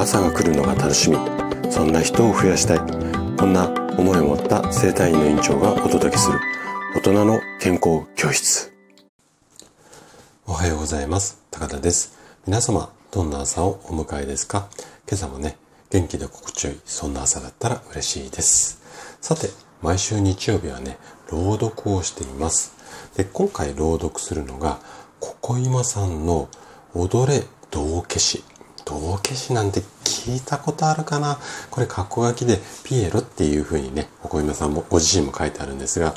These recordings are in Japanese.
朝が来るのが楽しみ。そんな人を増やしたい。こんな思いを持った生体院の院長がお届けする。大人の健康教室。おはようございます。高田です。皆様どんな朝をお迎えですか？今朝もね元気で心地よいそんな朝だったら嬉しいです。さて毎週日曜日はね朗読をしています。で今回朗読するのがここ今さんの踊れ道消し道消しなんて聞いたことあるかな？これ、格好書きでピエロっていう風にね、お小今さんもご自身も書いてあるんですが、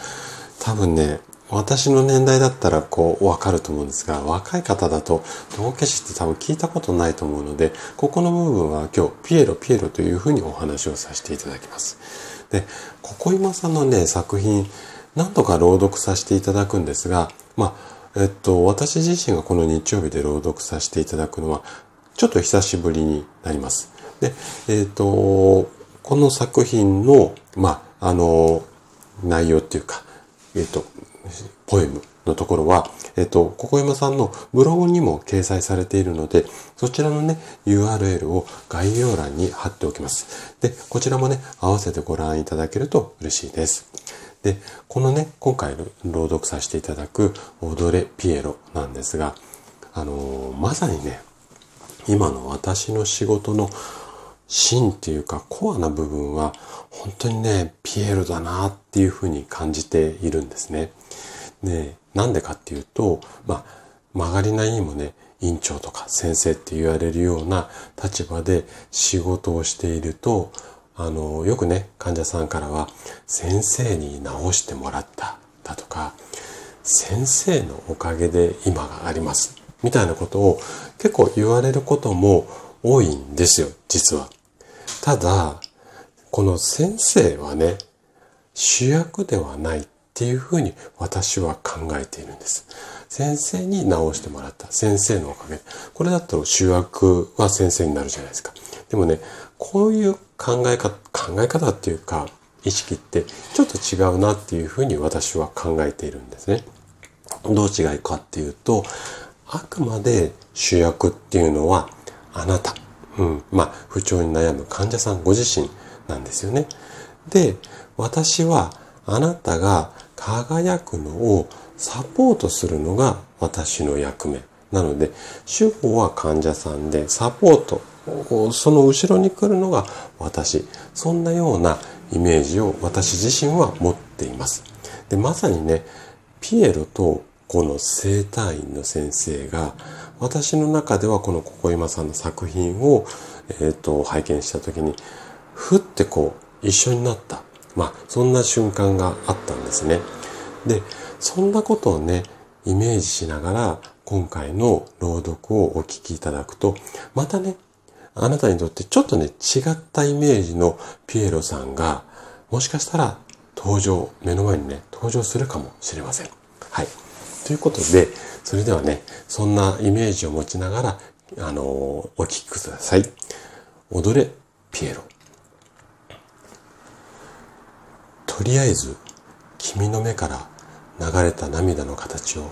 多分ね、私の年代だったらこうわかると思うんですが、若い方だと道消しって多分聞いたことないと思うので、ここの部分は今日ピエロピエロというふうにお話をさせていただきます。で、ここ今さんのね、作品、何度か朗読させていただくんですが、まあ、えっと、私自身がこの日曜日で朗読させていただくのは、ちょっと久しぶりになります。で、えっ、ー、と、この作品の、まあ、あの、内容っていうか、えっ、ー、と、ポエムのところは、えっ、ー、と、ここ山さんのブログにも掲載されているので、そちらのね、URL を概要欄に貼っておきます。で、こちらもね、合わせてご覧いただけると嬉しいです。で、このね、今回朗読させていただく、踊れピエロなんですが、あのまさにね、今の私の仕事の芯っていうかコアな部分は本当にね、ピエロだなっていうふうに感じているんですね。で、なんでかっていうと、まあ、曲がりなりにもね、院長とか先生って言われるような立場で仕事をしていると、あの、よくね、患者さんからは、先生に治してもらっただとか、先生のおかげで今がありますみたいなことを結構言われることも多いんですよ、実は。ただ、この先生はね、主役ではないっていうふうに私は考えているんです。先生に直してもらった。先生のおかげで。これだったら主役は先生になるじゃないですか。でもね、こういう考え方、考え方っていうか、意識ってちょっと違うなっていうふうに私は考えているんですね。どう違いかっていうと、あくまで主役っていうのはあなた。うん。まあ、不調に悩む患者さんご自身なんですよね。で、私はあなたが輝くのをサポートするのが私の役目。なので、主語は患者さんで、サポート、その後ろに来るのが私。そんなようなイメージを私自身は持っています。で、まさにね、ピエロとこの生体院の先生が、私の中ではこのここ今さんの作品を、えっ、ー、と、拝見した時に、ふってこう、一緒になった。まあ、そんな瞬間があったんですね。で、そんなことをね、イメージしながら、今回の朗読をお聞きいただくと、またね、あなたにとってちょっとね、違ったイメージのピエロさんが、もしかしたら登場、目の前にね、登場するかもしれません。はい。ということで、それではね、そんなイメージを持ちながら、あのお聞きください。踊れ、ピエロ。とりあえず、君の目から流れた涙の形を、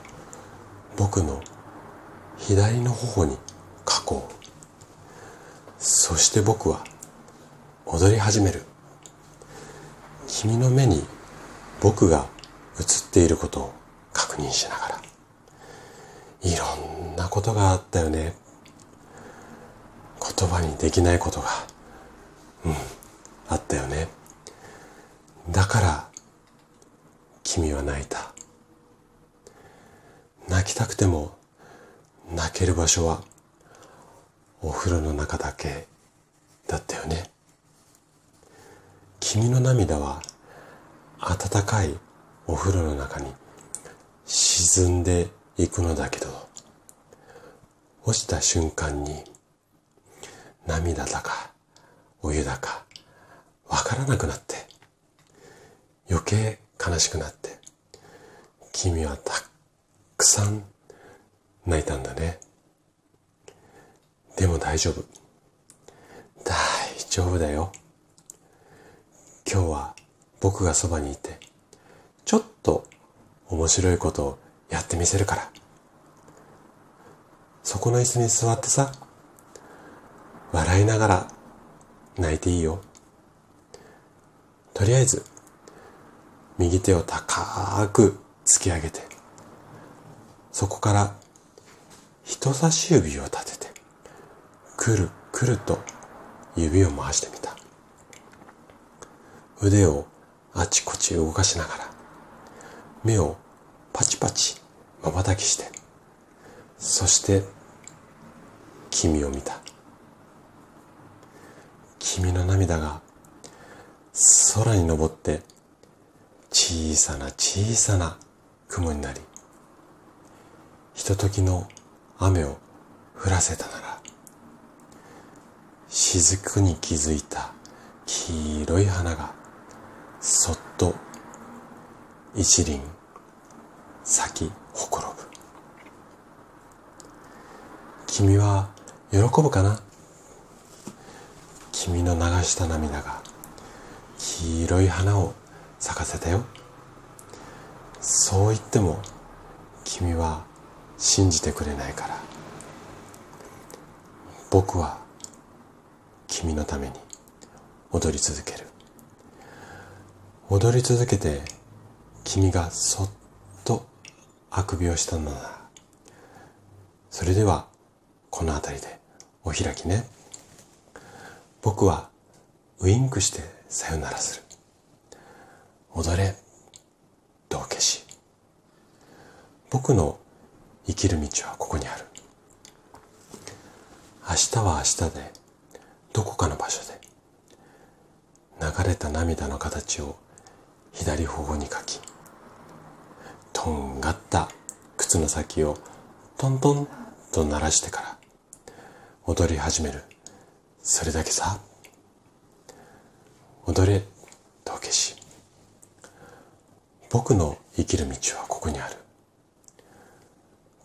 僕の左の頬に描こう。そして僕は、踊り始める。君の目に僕が映っていることを確認しながら。いろんなことがあったよね。言葉にできないことが、うん、あったよね。だから、君は泣いた。泣きたくても、泣ける場所は、お風呂の中だけだったよね。君の涙は、温かいお風呂の中に沈んでいくのだけど、落ちた瞬間に涙だかお湯だかわからなくなって余計悲しくなって君はたくさん泣いたんだね。でも大丈夫。大丈夫だよ。今日は僕がそばにいて、ちょっと面白いことをやってみせるから。そこの椅子に座ってさ、笑いながら泣いていいよ。とりあえず、右手を高く突き上げて、そこから人差し指を立てて、くるくると指を回してみた。腕をあちこち動かしながら、目をパチパチ瞬きして、そして君を見た。君の涙が空に登って小さな小さな雲になり、ひとときの雨を降らせたなら、雫に気づいた黄色い花がそっと一輪咲きほころぶ。君は喜ぶかな？君の流した涙が黄色い花を咲かせたよ。そう言っても君は信じてくれないから。僕は君のために踊り続ける。踊り続けて君がそっとあくびをしたのならそれではこの辺りでお開きね。僕はウインクしてさよならする。踊れ。道化師僕の生きる道はここにある。明日は明日でどこかの場所で。流れた涙の形を左頬にかきとんがった靴の先をトントンと鳴らしてから踊り始める。それだけさ。踊れ道化師。僕の生きる道はここにある。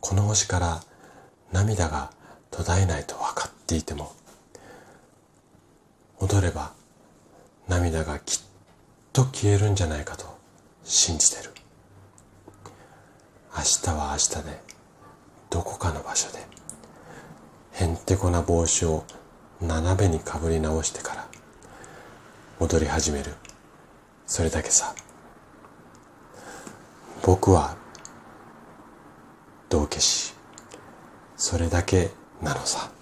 この星から涙が途絶えないと分かっていても踊れば涙がきっと消えるんじゃないかと信じてる。明日は明日でどこかの場所でへんてこな帽子を斜めにかぶり直してから踊り始める。それだけさ。僕は道化師それだけなのさ。